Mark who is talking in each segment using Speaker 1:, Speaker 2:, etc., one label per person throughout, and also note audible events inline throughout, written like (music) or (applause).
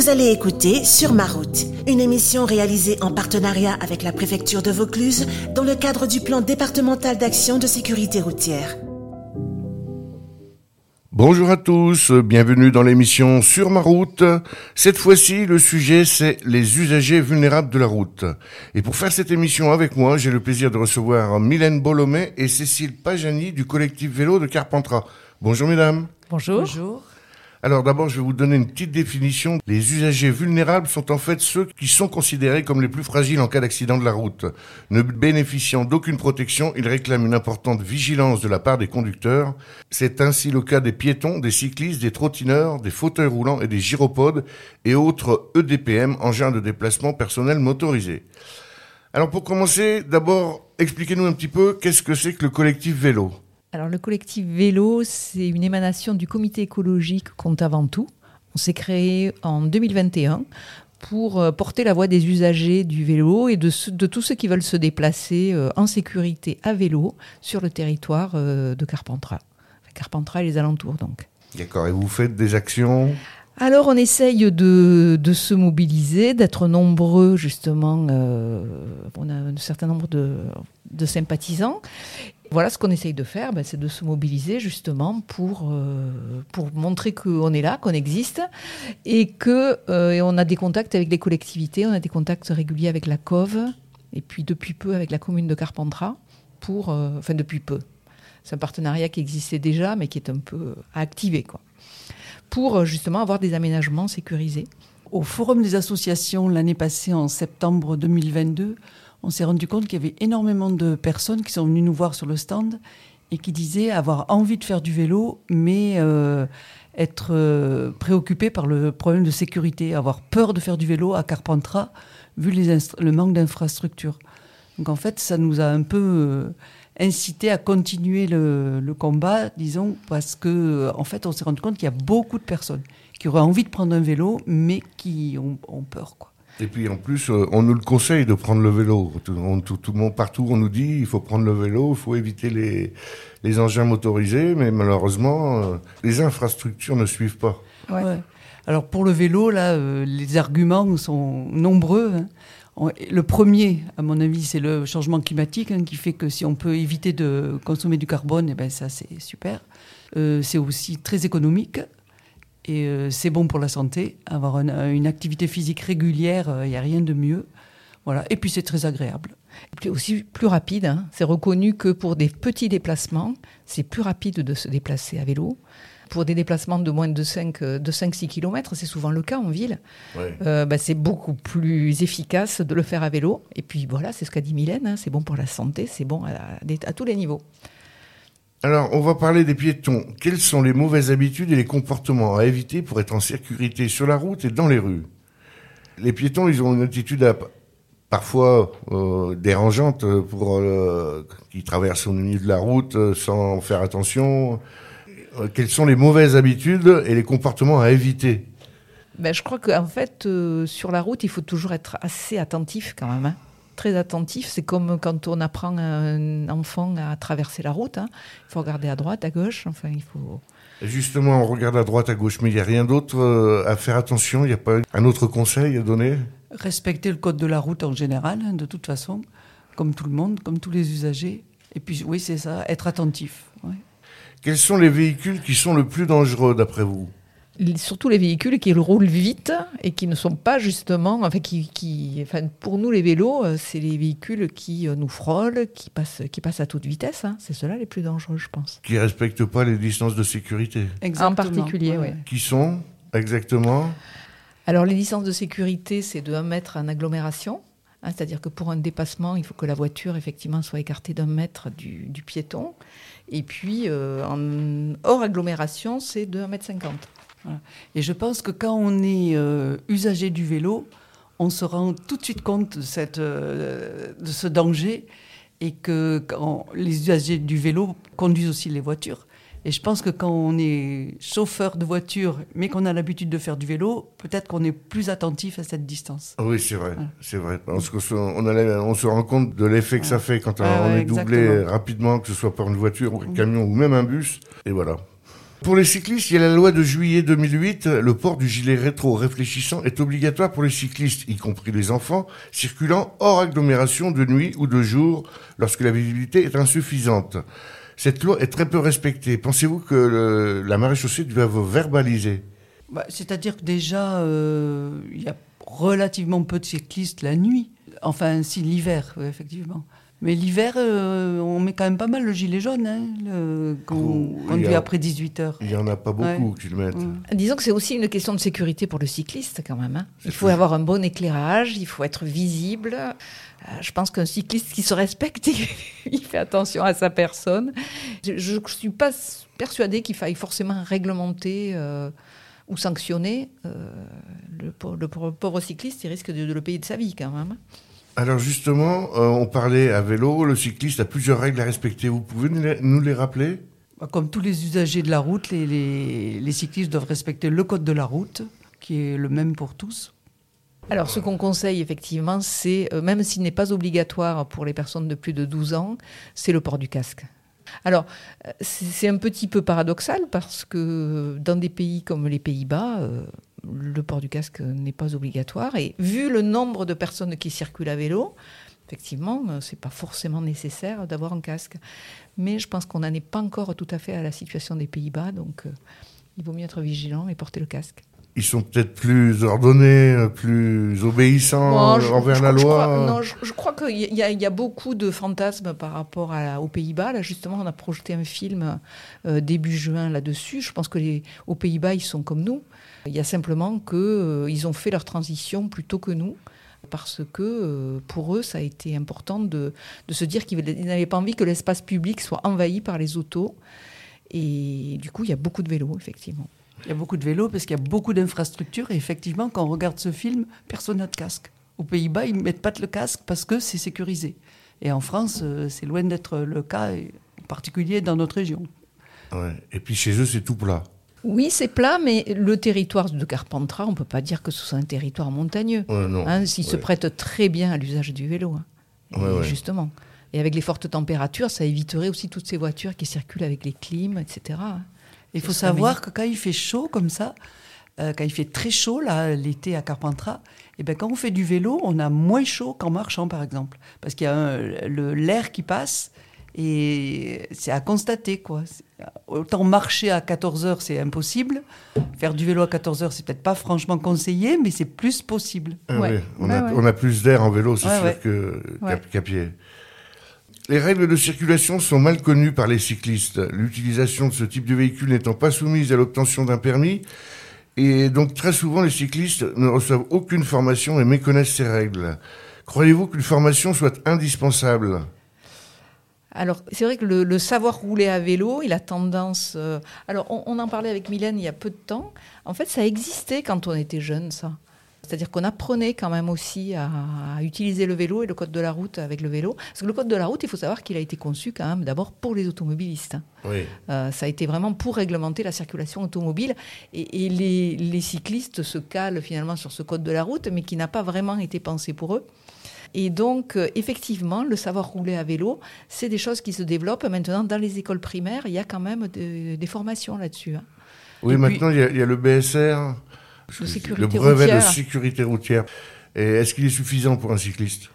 Speaker 1: Vous allez écouter Sur ma route, une émission réalisée en partenariat avec la préfecture de Vaucluse dans le cadre du plan départemental d'action de sécurité routière.
Speaker 2: Bonjour à tous, bienvenue dans l'émission Sur ma route. Cette fois-ci, le sujet c'est les usagers vulnérables de la route. Et pour faire cette émission avec moi, j'ai le plaisir de recevoir Mylène Bolomé et Cécile Pajani du collectif vélo de Carpentras. Bonjour mesdames.
Speaker 3: Bonjour. Bonjour.
Speaker 2: Alors d'abord, je vais vous donner une petite définition. Les usagers vulnérables sont en fait ceux qui sont considérés comme les plus fragiles en cas d'accident de la route. Ne bénéficiant d'aucune protection, ils réclament une importante vigilance de la part des conducteurs. C'est ainsi le cas des piétons, des cyclistes, des trottineurs, des fauteuils roulants et des gyropodes et autres EDPM, engins de déplacement personnel motorisés. Alors pour commencer, d'abord, expliquez-nous un petit peu qu'est-ce que c'est que le collectif vélo.
Speaker 3: Alors le collectif vélo, c'est une émanation du comité écologique Compte avant tout. On s'est créé en 2021 pour euh, porter la voix des usagers du vélo et de, de tous ceux qui veulent se déplacer euh, en sécurité à vélo sur le territoire euh, de Carpentras. Carpentras et les alentours donc.
Speaker 2: D'accord, et vous faites des actions?
Speaker 3: Alors on essaye de, de se mobiliser, d'être nombreux justement, on a un certain nombre de, de sympathisants voilà ce qu'on essaye de faire, ben, c'est de se mobiliser justement pour, euh, pour montrer qu'on est là, qu'on existe, et qu'on euh, on a des contacts avec les collectivités, on a des contacts réguliers avec la COV, et puis depuis peu avec la commune de Carpentras, pour, euh, enfin depuis peu. C'est un partenariat qui existait déjà, mais qui est un peu à activer, quoi, pour justement avoir des aménagements sécurisés.
Speaker 4: Au Forum des associations l'année passée, en septembre 2022, on s'est rendu compte qu'il y avait énormément de personnes qui sont venues nous voir sur le stand et qui disaient avoir envie de faire du vélo, mais euh, être euh, par le problème de sécurité, avoir peur de faire du vélo à Carpentras, vu le manque d'infrastructures. Donc en fait, ça nous a un peu euh, incité à continuer le, combat, disons, parce que en fait, on s'est rendu compte qu'il y a beaucoup de personnes qui auraient envie de prendre un vélo, mais qui ont, ont peur, quoi.
Speaker 2: Et puis en plus, euh, on nous le conseille de prendre le vélo. Tout, le monde partout, on nous dit il faut prendre le vélo, il faut éviter les, les engins motorisés, mais malheureusement, euh, les infrastructures ne suivent pas.
Speaker 4: Ouais. Alors pour le vélo, là, euh, les arguments sont nombreux. Hein. Le premier, à mon avis, c'est le changement climatique hein, qui fait que si on peut éviter de consommer du carbone, et eh ben ça c'est super. c'est aussi très économique. Et euh, c'est bon pour la santé. Avoir une, activité physique régulière, il euh, n'y a rien de mieux. Voilà. Et puis c'est très agréable.
Speaker 3: Et aussi plus rapide. Hein. C'est reconnu que pour des petits déplacements, c'est plus rapide de se déplacer à vélo. Pour des déplacements de moins de 5-6 km, c'est souvent le cas en ville, euh, bah, c'est beaucoup plus efficace de le faire à vélo. Et puis voilà, c'est ce qu'a dit Mylène, hein. c'est bon pour la santé, c'est bon à tous les niveaux.
Speaker 2: Alors, on va parler des piétons. Quelles sont les mauvaises habitudes et les comportements à éviter pour être en sécurité sur la route et dans les rues? Les piétons, ils ont une attitude parfois euh, dérangeante pour euh, qui traversent au milieu de la route euh, sans faire attention. quelles sont les mauvaises habitudes et les comportements à éviter?
Speaker 3: Ben, Je crois qu'en fait, sur la route, il faut toujours être assez attentif quand même. Hein très attentif. C'est comme quand on apprend à un enfant à traverser la route. Hein. Il faut regarder à droite, à gauche. Enfin, il faut.
Speaker 2: Justement, on regarde à droite, à gauche, mais il n'y a rien d'autre euh, à faire attention. Il n'y a pas un autre conseil à donner?
Speaker 4: Respecter le code de la route en général, hein, de toute façon, comme tout le monde, comme tous les usagers. Et puis, oui, c'est ça, être attentif.
Speaker 2: Quels sont les véhicules qui sont le plus dangereux d'après vous?
Speaker 3: Surtout les véhicules qui roulent vite et qui ne sont pas justement, enfin, qui, qui enfin, pour nous les vélos, euh, c'est les véhicules qui euh, nous frôlent, qui passent, qui passent à toute vitesse. Hein. C'est ceux-là les plus dangereux, je pense.
Speaker 2: Qui respectent pas les distances de sécurité.
Speaker 3: En particulier, oui.
Speaker 2: Qui sont exactement
Speaker 3: Alors les distances de sécurité, c'est de 1 mètre en agglomération. Hein, c'est-à-dire que pour un dépassement, il faut que la voiture effectivement soit écartée d'un mètre du, piéton. Et puis euh, en hors agglomération, c'est de 1 mètre 50.
Speaker 4: Et je pense que quand on est euh, usager du vélo, on se rend tout de suite compte de, cette, euh, de ce danger et que quand les usagers du vélo conduisent aussi les voitures. Et je pense que quand on est chauffeur de voiture, mais qu'on a l'habitude de faire du vélo, peut-être qu'on est plus attentif à cette distance.
Speaker 2: Oui, c'est vrai, c'est vrai. Parce qu'on on, se rend compte de l'effet que ça fait quand on est doublé rapidement, que ce soit par une voiture, un camion ou même un bus. Et voilà. Pour les cyclistes, il y a la loi de juillet 2008. Le port du gilet rétro réfléchissant est obligatoire pour les cyclistes, y compris les enfants, circulant hors agglomération de nuit ou de jour lorsque la visibilité est insuffisante. Cette loi est très peu respectée. Pensez-vous que le- la maréchaussée doit vous verbaliser?
Speaker 4: Bah, C'est-à-dire que déjà, euh, il y a relativement peu de cyclistes la nuit. Enfin, si, l'hiver, effectivement. Mais l'hiver, euh, on met quand même pas mal le gilet jaune, hein, le, qu'on
Speaker 2: Oh, il y
Speaker 4: conduit
Speaker 2: a-
Speaker 4: après 18 heures.
Speaker 2: Il n'y en a pas beaucoup
Speaker 4: Ouais.
Speaker 2: qui le mettent.
Speaker 4: Mm.
Speaker 3: Disons que c'est aussi une question de sécurité pour le cycliste quand même. hein. Il faut avoir un bon éclairage, il faut être visible. Euh, je pense qu'un cycliste qui se respecte, (laughs) il, fait attention à sa personne. Je ne suis pas persuadée qu'il faille forcément réglementer euh, ou sanctionner. euh, le, pauvre- le pauvre pauvre cycliste, il risque de, de le payer de sa vie quand même.
Speaker 2: Alors justement, euh, on parlait à vélo, le cycliste a plusieurs règles à respecter. Vous pouvez nous les, nous les rappeler?
Speaker 4: Bah, Comme tous les usagers de la route, les, les- les cyclistes doivent respecter le code de la route, qui est le même pour tous.
Speaker 3: Alors, ce qu'on conseille effectivement, c'est, euh, même s'il n'est pas obligatoire pour les personnes de plus de 12 ans, c'est le port du casque. Alors, euh, c'est c'est un petit peu paradoxal parce que dans des pays comme les Pays-Bas, euh, le port du casque n'est pas obligatoire. Et vu le nombre de personnes qui circulent à vélo, effectivement, euh, c'est pas forcément nécessaire d'avoir un casque. Mais je pense qu'on n'en est pas encore tout à fait à la situation des Pays-Bas, donc euh, il vaut mieux être vigilant et porter le casque.
Speaker 2: Ils sont peut-être plus ordonnés, euh, plus obéissants
Speaker 3: je-
Speaker 2: envers
Speaker 3: je-
Speaker 2: la
Speaker 3: je
Speaker 2: loi.
Speaker 3: crois- non, je, crois qu'il y, a- il y a beaucoup de fantasmes par rapport à la- aux Pays-Bas. Là, justement, on a projeté un film euh, début juin là-dessus. Je pense que les, aux Pays-Bas, ils sont comme nous. Il y a simplement que euh, ils ont fait leur transition plus tôt que nous. Parce que euh, pour eux, ça a été important de, de se dire qu'ils ils n'avaient pas envie que l'espace public soit envahi par les autos. Et du coup, il y a beaucoup de vélos, effectivement.
Speaker 4: Il y a beaucoup de vélos parce qu'il y a beaucoup d'infrastructures. Et effectivement, quand on regarde ce film, personne n'a de casque. Aux Pays-Bas, ils ne mettent pas le casque parce que c'est sécurisé. Et en France, euh, c'est loin d'être le cas, et en particulier dans notre région.
Speaker 2: Ouais. Et puis chez eux, c'est tout plat.
Speaker 3: Oui, c'est plat, mais le territoire de Carpentras, on ne peut pas dire que ce soit un territoire montagneux.
Speaker 2: Ouais, non.
Speaker 3: Hein, il se prête très bien à l'usage du vélo. hein. Et
Speaker 2: Ouais, ouais.
Speaker 3: Justement. Et avec les fortes températures, ça éviterait aussi toutes ces voitures qui circulent avec les clims, etc.
Speaker 4: Il faut savoir que quand il fait chaud comme ça, euh, quand il fait très chaud là l'été à Carpentras, et ben quand on fait du vélo, on a moins chaud qu'en marchant par exemple, parce qu'il y a un- le- l'air qui passe et c'est à constater quoi. Autant marcher à 14 heures c'est impossible, faire du vélo à 14 heures c'est peut-être pas franchement conseillé, mais c'est plus possible.
Speaker 2: Ah
Speaker 3: Ouais.
Speaker 2: on, a,
Speaker 3: ouais.
Speaker 2: on a plus d'air en vélo, c'est
Speaker 4: Ouais,
Speaker 2: sûr,
Speaker 4: ouais.
Speaker 2: que- qu'à
Speaker 3: Ouais.
Speaker 2: qu'à pied. Les règles de circulation sont mal connues par les cyclistes. L'utilisation de ce type de véhicule n'étant pas soumise à l'obtention d'un permis, et donc très souvent les cyclistes ne reçoivent aucune formation et méconnaissent ces règles. Croyez-vous qu'une formation soit indispensable?
Speaker 3: Alors, c'est vrai que le, savoir rouler à vélo, il a tendance. euh, Alors, on en parlait avec Mylène il y a peu de temps. En fait, ça existait quand on était jeune, ça. C'est-à-dire qu'on apprenait quand même aussi à, à utiliser le vélo et le code de la route avec le vélo. Parce que le code de la route, il faut savoir qu'il a été conçu quand même d'abord pour les automobilistes. hein.
Speaker 2: Oui.
Speaker 3: Euh, ça a été vraiment pour réglementer la circulation automobile. Et, et les, les cyclistes se calent finalement sur ce code de la route, mais qui n'a pas vraiment été pensé pour eux. Et donc, euh, effectivement, le savoir rouler à vélo, c'est des choses qui se développent. Maintenant, dans les écoles primaires, il y a quand même de- des formations là-dessus. hein.
Speaker 2: Oui,
Speaker 4: Et
Speaker 2: maintenant, il y, a- il y a le BSR,
Speaker 3: De sécurité
Speaker 2: le brevet de sécurité routière. Est-ce qu'il est suffisant pour un cycliste?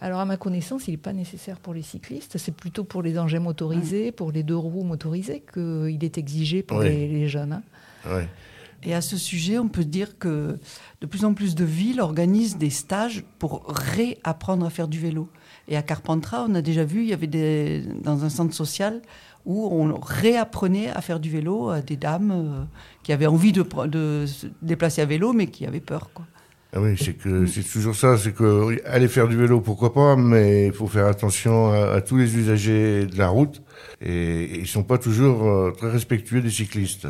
Speaker 3: Alors, à ma connaissance, il n'est pas nécessaire pour les cyclistes. C'est plutôt pour les engins motorisés, pour les deux roues motorisés, qu'il est exigé pour
Speaker 2: Oui.
Speaker 3: les, les jeunes. hein.
Speaker 2: Ouais.
Speaker 4: Et à ce sujet, on peut dire que de plus en plus de villes organisent des stages pour réapprendre à faire du vélo. Et à Carpentras, on a déjà vu, il y avait dans un centre social où on réapprenait à faire du vélo à des dames euh, qui avaient envie de, se déplacer à vélo, mais qui avaient peur.
Speaker 2: Ah oui, c'est que c'est toujours ça, c'est que aller faire du vélo, pourquoi pas, mais il faut faire attention à, tous les usagers de la route et, et ils sont pas toujours euh, très respectueux des cyclistes.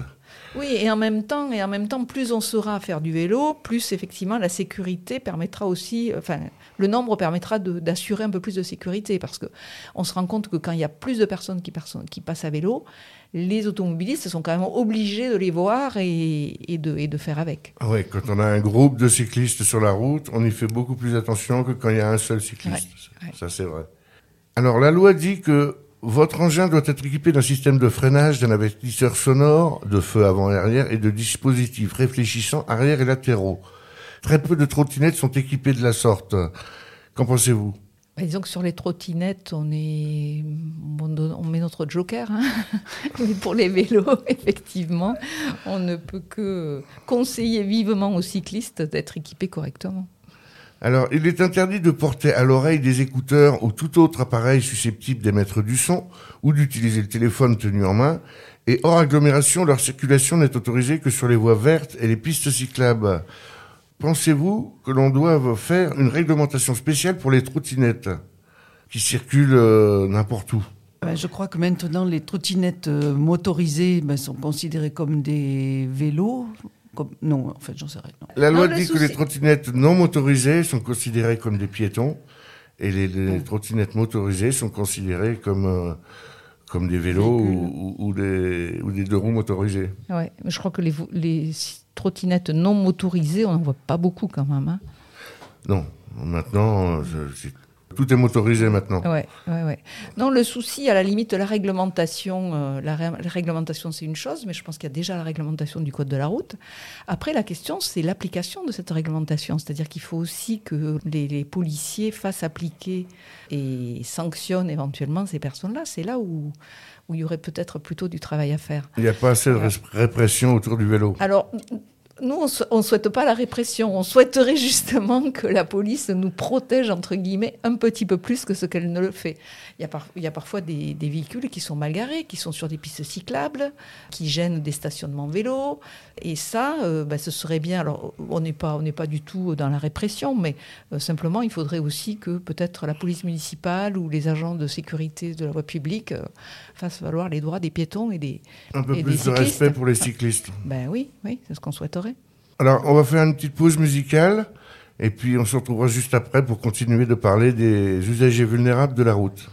Speaker 3: Oui, et en même temps, et en même temps, plus on à faire du vélo, plus effectivement la sécurité permettra aussi, enfin, le nombre permettra d'assurer un peu plus de sécurité, parce que on se rend compte que quand il y a plus de personnes qui, perso- qui passent à vélo, les automobilistes sont quand même obligés de les voir et, et de, et de faire avec.
Speaker 2: Ah ouais, quand on a un groupe de cyclistes sur la route, on y fait beaucoup plus attention que quand il y a un seul cycliste.
Speaker 3: Ouais, ouais.
Speaker 2: Ça c'est vrai. Alors la loi dit que Votre engin doit être équipé d'un système de freinage, d'un avertisseur sonore, de feu avant et arrière et de dispositifs réfléchissants arrière et latéraux. Très peu de trottinettes sont équipées de la sorte. Qu'en pensez-vous?
Speaker 3: Bah, disons que sur les trottinettes, on met notre joker. Hein. (laughs) Mais pour les vélos, (laughs) effectivement, on ne peut que conseiller vivement aux cyclistes d'être équipés correctement.
Speaker 2: Alors, il est interdit de porter à l'oreille des écouteurs ou tout autre appareil susceptible d'émettre du son ou d'utiliser le téléphone tenu en main. Et hors agglomération, leur circulation n'est autorisée que sur les voies vertes et les pistes cyclables. Pensez-vous que l'on doive faire une réglementation spéciale pour les trottinettes qui circulent euh, n'importe où?
Speaker 4: Ben, je crois que maintenant, les trottinettes euh, motorisées ben, sont considérées comme des vélos. Non, en fait, j'en sais rien.
Speaker 2: La loi dit que les trottinettes non motorisées sont considérées comme des piétons et les, trottinettes motorisées sont considérées comme, euh, comme des vélos ou, des, ou des deux roues motorisées.
Speaker 3: Oui, je crois que les, les trottinettes non motorisées, on n'en voit pas beaucoup quand même. Hein.
Speaker 2: Non, maintenant, tout est motorisé maintenant.
Speaker 3: Ouais, ouais, ouais. Non, le souci, à la limite, de la réglementation, euh, la, réglementation, c'est une chose, mais je pense qu'il y a déjà la réglementation du code de la route. Après, la question, c'est l'application de cette réglementation. C'est-à-dire qu'il faut aussi que les, les, policiers fassent appliquer et sanctionnent éventuellement ces personnes-là. C'est là où où il y aurait peut-être plutôt du travail à faire.
Speaker 2: Il n'y a pas assez de répression autour du vélo.
Speaker 3: Alors, nous, on ne souhaite pas la répression. On souhaiterait (laughs) justement que la police nous protège, entre guillemets, un petit peu plus que ce qu'elle ne le fait. Il y a, il y a parfois des, véhicules qui sont mal garés, qui sont sur des pistes cyclables, qui gênent des stationnements vélos. Et ça, euh, ben, ce serait bien. Alors, on n'est pas, on pas du tout dans la répression, mais euh, simplement, il faudrait aussi que peut-être la police municipale ou les agents de sécurité de la voie publique euh, fassent valoir les droits des piétons et des
Speaker 2: Un peu plus de respect pour les cyclistes.
Speaker 3: Ben oui, oui, c'est ce qu'on souhaiterait.
Speaker 2: Alors, on va faire une petite pause musicale. Et puis on se retrouvera juste après pour continuer de parler des usagers vulnérables de la route.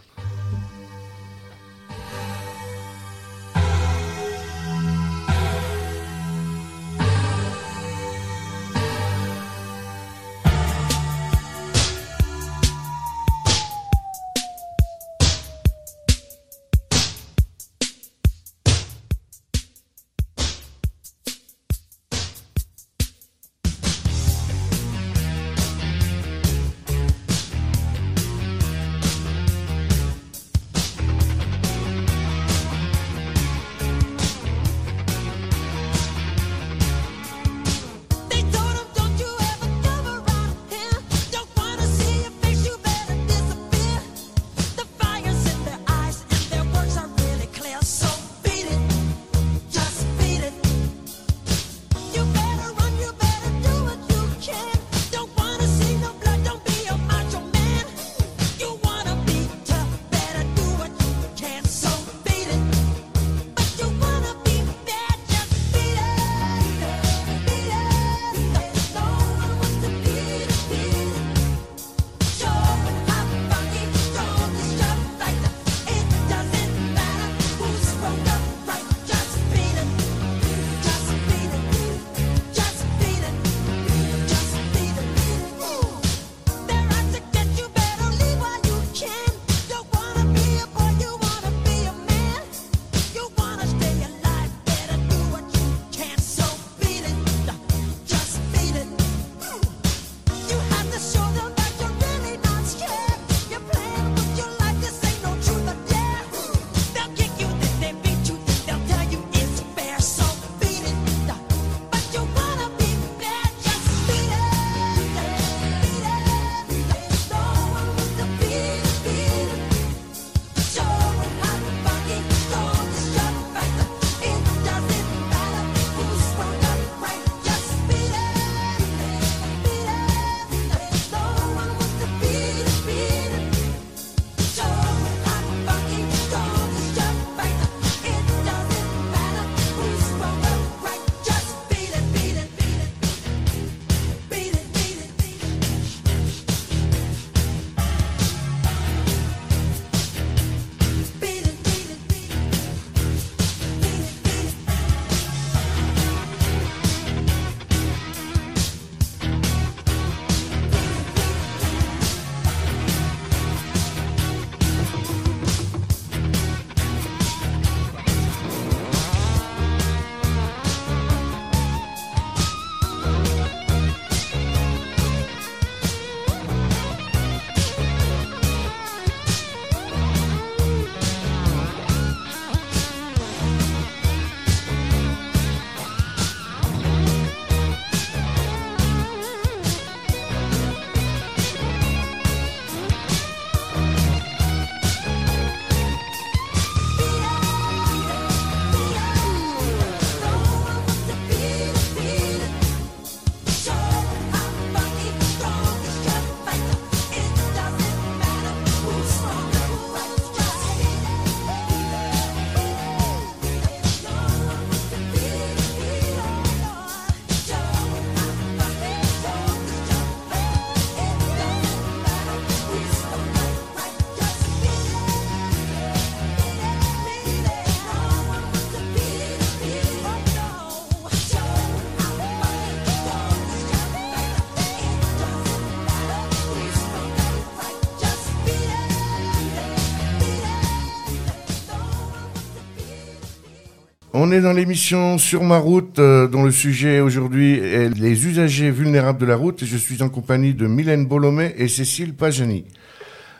Speaker 2: On est dans l'émission Sur ma route, euh, dont le sujet aujourd'hui est les usagers vulnérables de la route. Et je suis en compagnie de Mylène Bolomé et Cécile Pajani.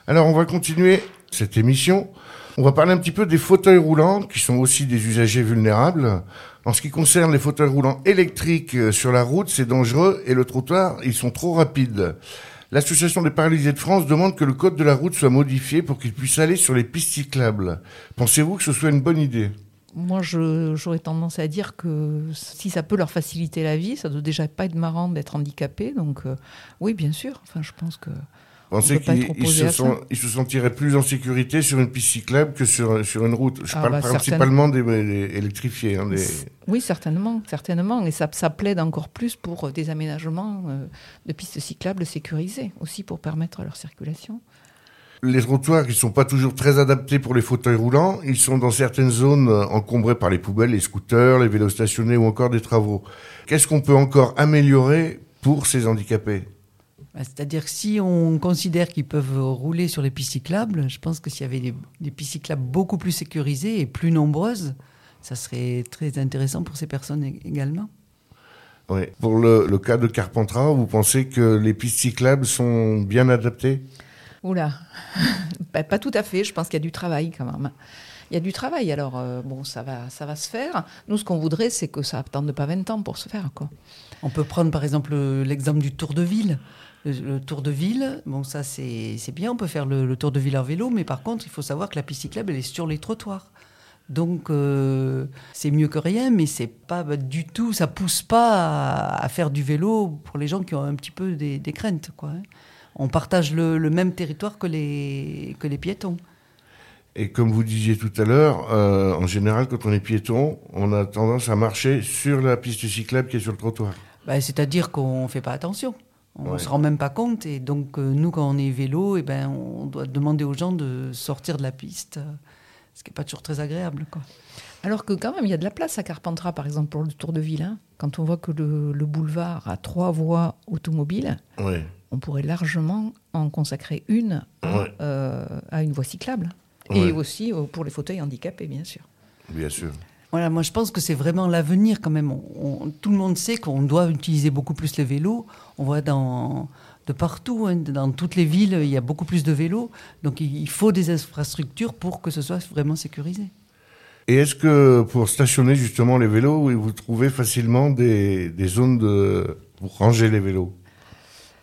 Speaker 2: Alors, on va continuer cette émission. On va parler un petit peu des fauteuils roulants, qui sont aussi des usagers vulnérables. En ce qui concerne les fauteuils roulants électriques euh, sur la route, c'est dangereux et le trottoir, ils sont trop rapides. L'Association des paralysés de France demande que le code de la route soit modifié pour qu'il puisse aller sur les pistes cyclables. Pensez-vous que ce soit une bonne idée?
Speaker 3: Moi, j'aurais tendance à dire que si ça peut leur faciliter la vie, ça ne doit déjà pas être marrant d'être handicapé. Donc, euh, oui, bien sûr. Enfin, je pense que
Speaker 2: pensez qu'ils se, se, sentiraient plus en sécurité sur une piste cyclable que sur, sur une route Je ah parle bah, principalement des, électrifiés. Hein,
Speaker 3: oui, certainement, certainement. Et ça, ça plaide encore plus pour euh, des aménagements euh, de pistes cyclables sécurisées, aussi pour permettre leur circulation.
Speaker 2: Les trottoirs, ils sont pas toujours très adaptés pour les fauteuils roulants. Ils sont dans certaines zones euh, encombrés par les poubelles, les scooters, les vélos stationnés ou encore des travaux. Qu'est-ce qu'on peut encore améliorer pour ces handicapés?
Speaker 4: Bah, c'est-à-dire que si on considère qu'ils peuvent rouler sur les pistes cyclables, je pense que s'il y avait des, pistes cyclables beaucoup plus sécurisées et plus nombreuses, ça serait très intéressant pour ces personnes également.
Speaker 2: Oui. Pour le, cas de Carpentras, vous pensez que les pistes cyclables sont bien adaptées?
Speaker 3: Oula, (laughs) pas tout à fait. Je pense qu'il y a du travail quand même. Il y a du travail, alors euh, bon, ça va, ça va se faire. Nous, ce qu'on voudrait, c'est que ça attende pas 20 ans pour se faire. Quoi.
Speaker 4: On peut prendre par exemple l'exemple du Tour de Ville le, tour de ville, bon ça c'est bien, on peut faire le, tour de ville en vélo, mais par contre il faut savoir que la piste cyclable elle est sur les trottoirs. Donc euh, c'est mieux que rien, mais c'est pas du tout, ça pousse pas à, faire du vélo pour les gens qui ont un petit peu des, craintes. Quoi, hein. On partage le, même territoire que les, que les piétons.
Speaker 2: Et comme vous disiez tout à l'heure, euh, en général, quand on est piéton, on a tendance à marcher sur la piste cyclable qui est sur le trottoir.
Speaker 4: Bah, c'est-à-dire qu'on ne fait pas attention. On ne se rend même pas compte. Et donc, euh, nous, quand on est vélo, eh ben, on doit demander aux gens de sortir de la piste, ce qui n'est pas toujours très agréable. Quoi.
Speaker 3: Alors que quand même, il y a de la place à Carpentras, par exemple, pour le Tour de Ville. Hein. Quand on voit que le, boulevard a trois voies automobiles, on pourrait largement en consacrer une à, euh, une voie cyclable. Et aussi pour les fauteuils handicapés, bien sûr.
Speaker 2: Bien sûr.
Speaker 4: Voilà, moi je pense que c'est vraiment l'avenir quand même. tout le monde sait qu'on doit utiliser beaucoup plus les vélos. On voit dans, de partout, hein, dans toutes les villes, il y a beaucoup plus de vélos. Donc il faut des infrastructures pour que ce soit vraiment sécurisé.
Speaker 2: Et est-ce que pour stationner justement les vélos, vous trouvez facilement des, des zones de, pour ranger les vélos?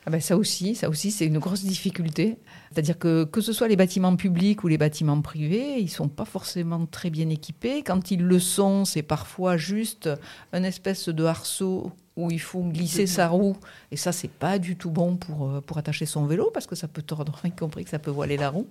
Speaker 3: Ah ben ça aussi, ça aussi, c'est une grosse difficulté. C'est-à-dire que que ce soit les bâtiments publics ou les bâtiments privés, ils sont pas forcément très bien équipés. Quand ils le sont, c'est parfois juste un espèce de harceau où il faut glisser sa roue. Et ça, c'est pas du tout bon pour, euh, pour attacher son vélo parce que ça peut tordre, (laughs) y compris que ça peut voiler la roue.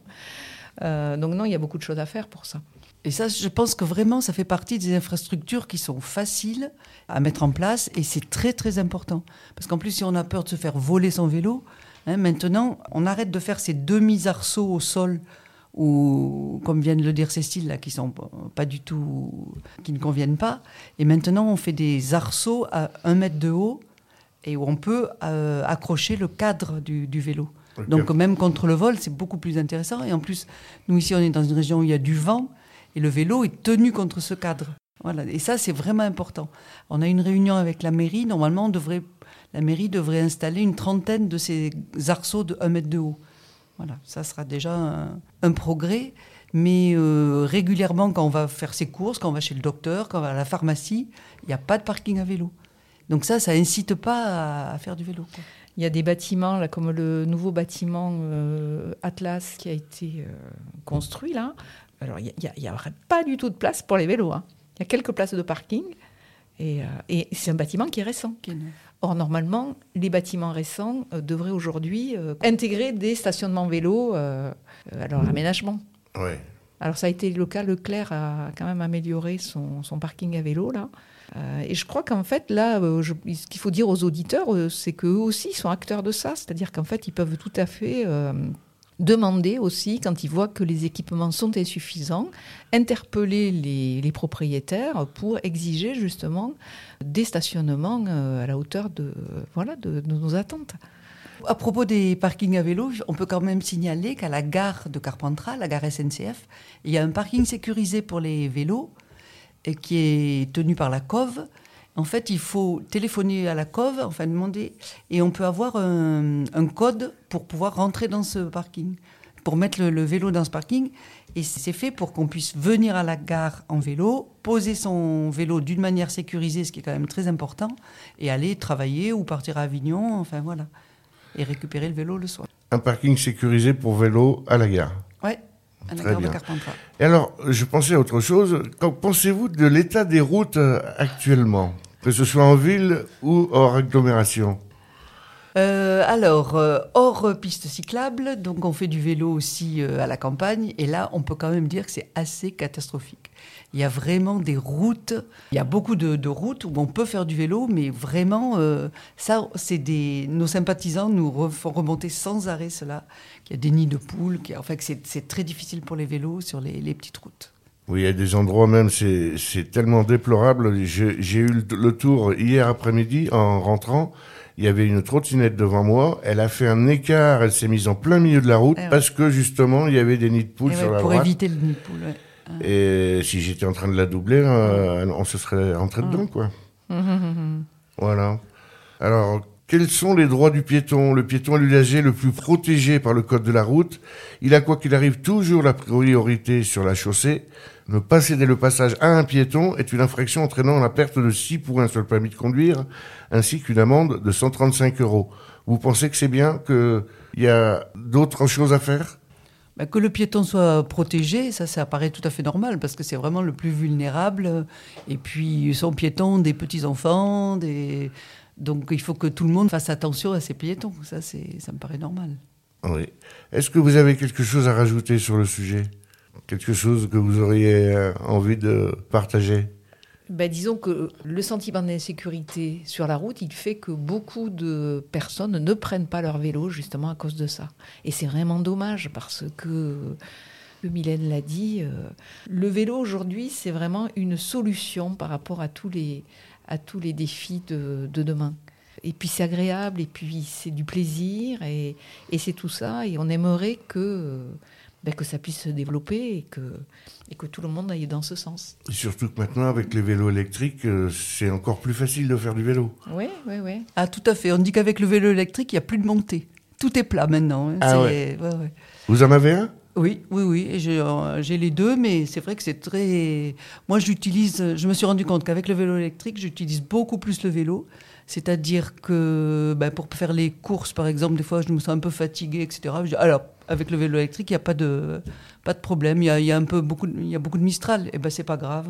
Speaker 3: Euh, donc non, il y a beaucoup de choses à faire pour ça.
Speaker 4: Et ça, je pense que vraiment, ça fait partie des infrastructures qui sont faciles à mettre en place et c'est très très important. Parce qu'en plus, si on a peur de se faire voler son vélo, hein, maintenant, on arrête de faire ces demi-arceaux au sol ou, comme vient de le dire Cécile, là, qui sont pas du tout, qui ne conviennent pas. Et maintenant, on fait des arceaux à un mètre de haut et où on peut euh, accrocher le cadre du, vélo. Donc même contre le vol, c'est beaucoup plus intéressant. Et en plus, nous ici, on est dans une région où il y a du vent. Et le vélo est tenu contre ce cadre. Voilà. Et ça, c'est vraiment important. On a une réunion avec la mairie. Normalement, on devrait, la mairie devrait installer une trentaine de ces arceaux de 1 mètre de haut. Voilà, ça sera déjà un, progrès. Mais euh, régulièrement, quand on va faire ses courses, quand on va chez le docteur, quand on va à la pharmacie, il n'y a pas de parking à vélo. Donc ça, ça incite pas à, faire du vélo.
Speaker 3: Il y a des bâtiments, là, comme le nouveau bâtiment euh, Atlas qui a été euh, construit là, alors, il n'y a, pas du tout de place pour les vélos. Hein. Il y a quelques places de parking. Et, c'est un bâtiment qui est récent. Or, normalement, les bâtiments récents euh, devraient aujourd'hui euh, intégrer des stationnements vélos à leur aménagement. Alors, ça a été le cas. Leclerc a quand même amélioré son, parking à vélo, là. et je crois qu'en fait, là, ce qu'il faut dire aux auditeurs, c'est qu'eux aussi sont acteurs de ça. C'est-à-dire qu'en fait, ils peuvent tout à fait demander aussi, quand ils voient que les équipements sont insuffisants, interpeller les, propriétaires pour exiger justement des stationnements euh, à la hauteur de, voilà, de, nos attentes.
Speaker 4: À propos des parkings à vélo, on peut quand même signaler qu'à la gare de Carpentras, la gare SNCF, il y a un parking sécurisé pour les vélos et qui est tenu par la COV. En fait, il faut téléphoner à la COV, enfin demander, et on peut avoir un, un code pour pouvoir rentrer dans ce parking, pour mettre le, le vélo dans ce parking. Et c'est fait pour qu'on puisse venir à la gare en vélo, poser son vélo d'une manière sécurisée, ce qui est quand même très important, et aller travailler ou partir à Avignon, enfin voilà, et récupérer le vélo le soir.
Speaker 2: Un parking sécurisé pour vélo à la gare.
Speaker 4: Ouais, à la
Speaker 2: Très
Speaker 4: gare
Speaker 2: bien.
Speaker 4: de Carpentras.
Speaker 2: Et alors, je pensais à autre chose. Qu'en pensez-vous de l'état des routes euh, actuellement? Que ce soit en ville ou hors agglomération
Speaker 4: Euh, alors, euh, hors piste cyclable, donc on fait du vélo aussi euh, à la campagne, et là, on peut quand même dire que c'est assez catastrophique. Il y a vraiment des routes, il y a beaucoup de, routes où on peut faire du vélo, mais vraiment, ça, c'est des, nos sympathisants nous font remonter sans arrêt cela, qu'il y a des nids de poules, qu'il a- que c'est très difficile pour les vélos sur les petites routes.
Speaker 2: Oui, il y a des endroits même, c'est tellement déplorable. J'ai eu le, tour hier après-midi en rentrant. Il y avait une trottinette devant moi. Elle a fait un écart. Elle s'est mise en plein milieu de la route
Speaker 4: Eh ouais.
Speaker 2: parce que justement, il y avait des nids de poules
Speaker 4: Et
Speaker 2: sur
Speaker 4: ouais,
Speaker 2: la
Speaker 4: pour
Speaker 2: droite.
Speaker 4: éviter le nid de poule. ouais.
Speaker 2: Et si j'étais en train de la doubler, euh, on se serait rentré dedans, quoi. Voilà. Alors, quels sont les droits du piéton? Le piéton est l'usager le plus protégé par le code de la route. Il a, quoi qu'il arrive, toujours la priorité sur la chaussée. Ne pas céder le passage à un piéton est une infraction entraînant la perte de 6 points sur le permis de conduire, ainsi qu'une amende de 135 euros. Vous pensez que c'est bien qu'il y a d'autres choses à faire?
Speaker 4: Bah, que le piéton soit protégé, ça, ça paraît tout à fait normal parce que c'est vraiment le plus vulnérable. Et puis, sont piétons, des petits-enfants, des... donc il faut que tout le monde fasse attention à ces piétons. Ça, ça me paraît normal.
Speaker 2: Oui. Est-ce que vous avez quelque chose à rajouter sur le sujet? Quelque chose que vous auriez euh, envie de partager?
Speaker 3: Ben, disons que le sentiment d'insécurité sur la route, il fait que beaucoup de personnes ne prennent pas leur vélo justement à cause de ça. Et c'est vraiment dommage parce que, que Mylène l'a dit, euh, le vélo aujourd'hui, c'est vraiment une solution par rapport à tous les, à tous les défis de, de demain. Et puis c'est agréable, et puis c'est du plaisir, et, et c'est tout ça. Et on aimerait que, ben, que ça puisse se développer et que, et que tout le monde aille dans ce sens.
Speaker 2: Et Surtout que maintenant, avec les vélos électriques, euh, c'est encore plus facile de faire du vélo.
Speaker 3: Oui, oui, oui.
Speaker 4: Ah, tout à fait. On dit qu'avec le vélo électrique, il n'y a plus de montée. Tout est plat maintenant. hein.
Speaker 2: Ah ouais.
Speaker 4: ouais, ouais.
Speaker 2: Vous en avez un?
Speaker 4: Oui, oui, oui. J'ai, euh, j'ai les deux, mais c'est vrai que c'est très. Moi, j'utilise. Je me suis rendu compte qu'avec le vélo électrique, j'utilise beaucoup plus le vélo. C'est-à-dire que ben, pour faire les courses, par exemple, des fois, je me sens un peu fatiguée, etc. Je dis, Alors, avec le vélo électrique, il n'y a pas de, pas de problème. Il y a, beaucoup, y a beaucoup de Mistral. Et ben, c'est pas grave.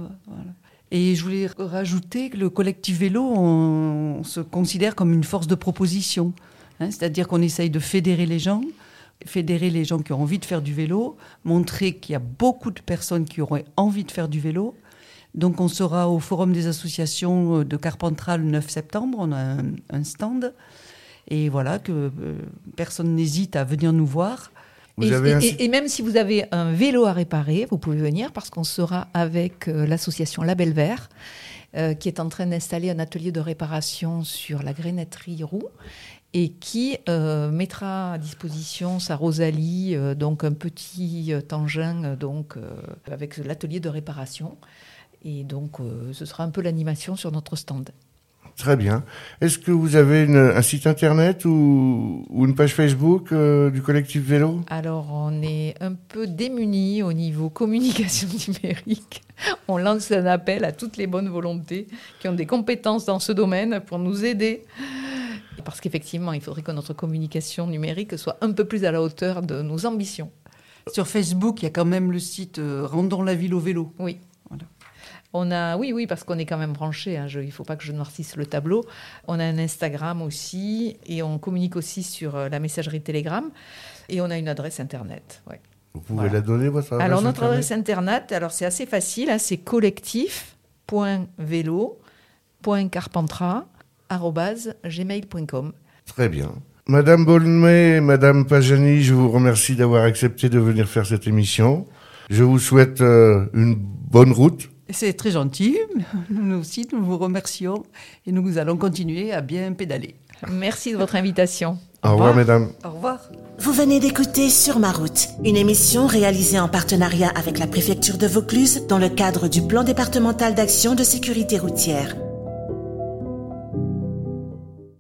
Speaker 4: Et je voulais rajouter que le collectif vélo, on, on se considère comme une force de proposition. Hein, C'est-à-dire qu'on essaye de fédérer les gens, fédérer les gens qui ont envie de faire du vélo, montrer qu'il y a beaucoup de personnes qui auraient envie de faire du vélo. Donc on sera au Forum des associations de Carpentras le 9 septembre, on a un, un stand. Et voilà, que euh, personne n'hésite à venir nous voir.
Speaker 3: Et,
Speaker 2: un
Speaker 3: même si vous avez un vélo à réparer, vous pouvez venir parce qu'on sera avec euh, l'association Label Vert, euh, qui est en train d'installer un atelier de réparation sur la grénetterie roue et qui euh, mettra à disposition sa Rosalie, euh, donc un petit euh, engin euh, donc, euh, avec l'atelier de réparation. Et donc, euh, ce sera un peu l'animation sur notre stand.
Speaker 2: Très bien. Est-ce que vous avez une- un site internet ou, ou une page Facebook euh, du collectif vélo?
Speaker 3: Alors, on est un peu démunis au niveau communication (laughs) numérique. On lance un appel à toutes les bonnes volontés qui ont des compétences dans ce domaine pour nous aider. Parce qu'effectivement, il faudrait que notre communication numérique soit un peu plus à la hauteur de nos ambitions.
Speaker 4: Sur Facebook, il y a quand même le site euh, Rendons la ville au vélo.
Speaker 3: Oui. On a, oui, oui, parce qu'on est quand même branché. hein, il ne faut pas que je noircisse le tableau. On a un Instagram aussi et on communique aussi sur euh, la messagerie Telegram. Et on a une adresse internet. ouais.
Speaker 2: Vous pouvez
Speaker 3: Voilà.
Speaker 2: la donner, votre adresse
Speaker 3: Alors notre adresse internet, alors c'est assez facile, hein, c'est collectif.vélo.carpentras@gmail.com.
Speaker 2: Très bien. Madame Bolmé, Madame Pajani, je vous remercie d'avoir accepté de venir faire cette émission. Je vous souhaite euh, une bonne route.
Speaker 4: C'est très gentil. Nous aussi, nous vous remercions et nous allons continuer à bien pédaler.
Speaker 3: Merci de votre invitation.
Speaker 2: Au revoir, mesdames.
Speaker 4: Au revoir.
Speaker 1: Vous venez d'écouter Sur ma route, une émission réalisée en partenariat avec la préfecture de Vaucluse dans le cadre du plan départemental d'action de sécurité routière.